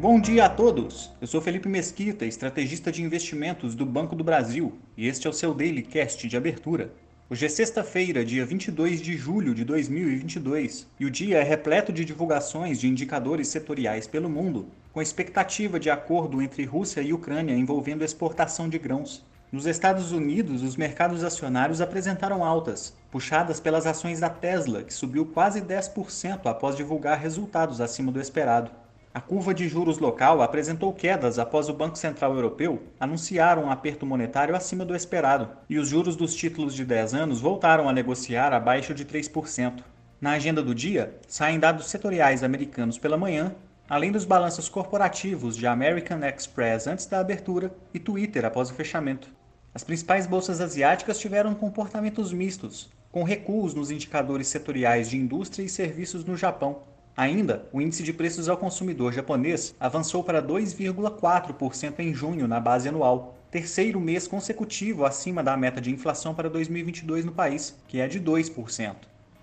Bom dia a todos! Eu sou Felipe Mesquita, estrategista de investimentos do Banco do Brasil, e este é o seu Daily Cast de abertura. Hoje é sexta-feira, dia 22 de julho de 2022, e o dia é repleto de divulgações de indicadores setoriais pelo mundo, com expectativa de acordo entre Rússia e Ucrânia envolvendo exportação de grãos. Nos Estados Unidos, os mercados acionários apresentaram altas, puxadas pelas ações da Tesla, que subiu quase 10% após divulgar resultados acima do esperado. A curva de juros local apresentou quedas após o Banco Central Europeu anunciar um aperto monetário acima do esperado, e os juros dos títulos de 10 anos voltaram a negociar abaixo de 3%. Na agenda do dia, saem dados setoriais americanos pela manhã, além dos balanços corporativos de American Express antes da abertura e Twitter após o fechamento. As principais bolsas asiáticas tiveram comportamentos mistos, com recuos nos indicadores setoriais de indústria e serviços no Japão, Ainda, o índice de preços ao consumidor japonês avançou para 2,4% em junho na base anual, terceiro mês consecutivo acima da meta de inflação para 2022 no país, que é de 2%.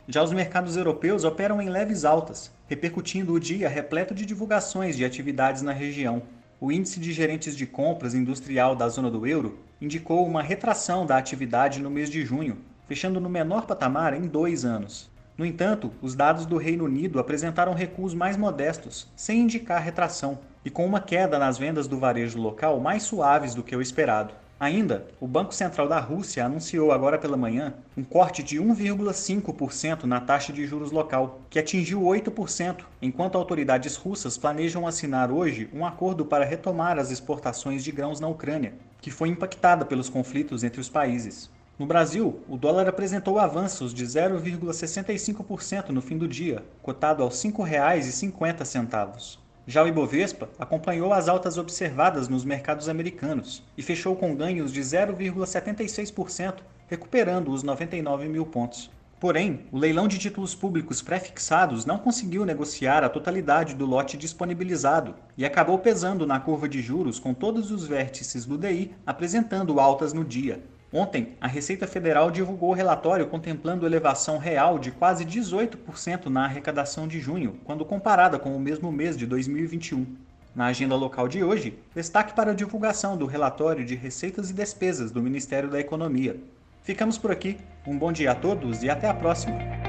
Já os mercados europeus operam em leves altas, repercutindo o dia repleto de divulgações de atividades na região. O índice de gerentes de compras industrial da zona do euro indicou uma retração da atividade no mês de junho, fechando no menor patamar em dois anos. No entanto, os dados do Reino Unido apresentaram recuos mais modestos, sem indicar retração, e com uma queda nas vendas do varejo local mais suaves do que o esperado. Ainda, o Banco Central da Rússia anunciou agora pela manhã um corte de 1,5% na taxa de juros local, que atingiu 8%, enquanto autoridades russas planejam assinar hoje um acordo para retomar as exportações de grãos na Ucrânia, que foi impactada pelos conflitos entre os países. No Brasil, o dólar apresentou avanços de 0,65% no fim do dia, cotado aos R$ 5,50. Já o Ibovespa acompanhou as altas observadas nos mercados americanos e fechou com ganhos de 0,76%, recuperando os 99 mil pontos. Porém, o leilão de títulos públicos pré-fixados não conseguiu negociar a totalidade do lote disponibilizado e acabou pesando na curva de juros com todos os vértices do DI apresentando altas no dia. Ontem, a Receita Federal divulgou o relatório contemplando elevação real de quase 18% na arrecadação de junho, quando comparada com o mesmo mês de 2021. Na agenda local de hoje, destaque para a divulgação do relatório de receitas e despesas do Ministério da Economia. Ficamos por aqui, um bom dia a todos e até a próxima!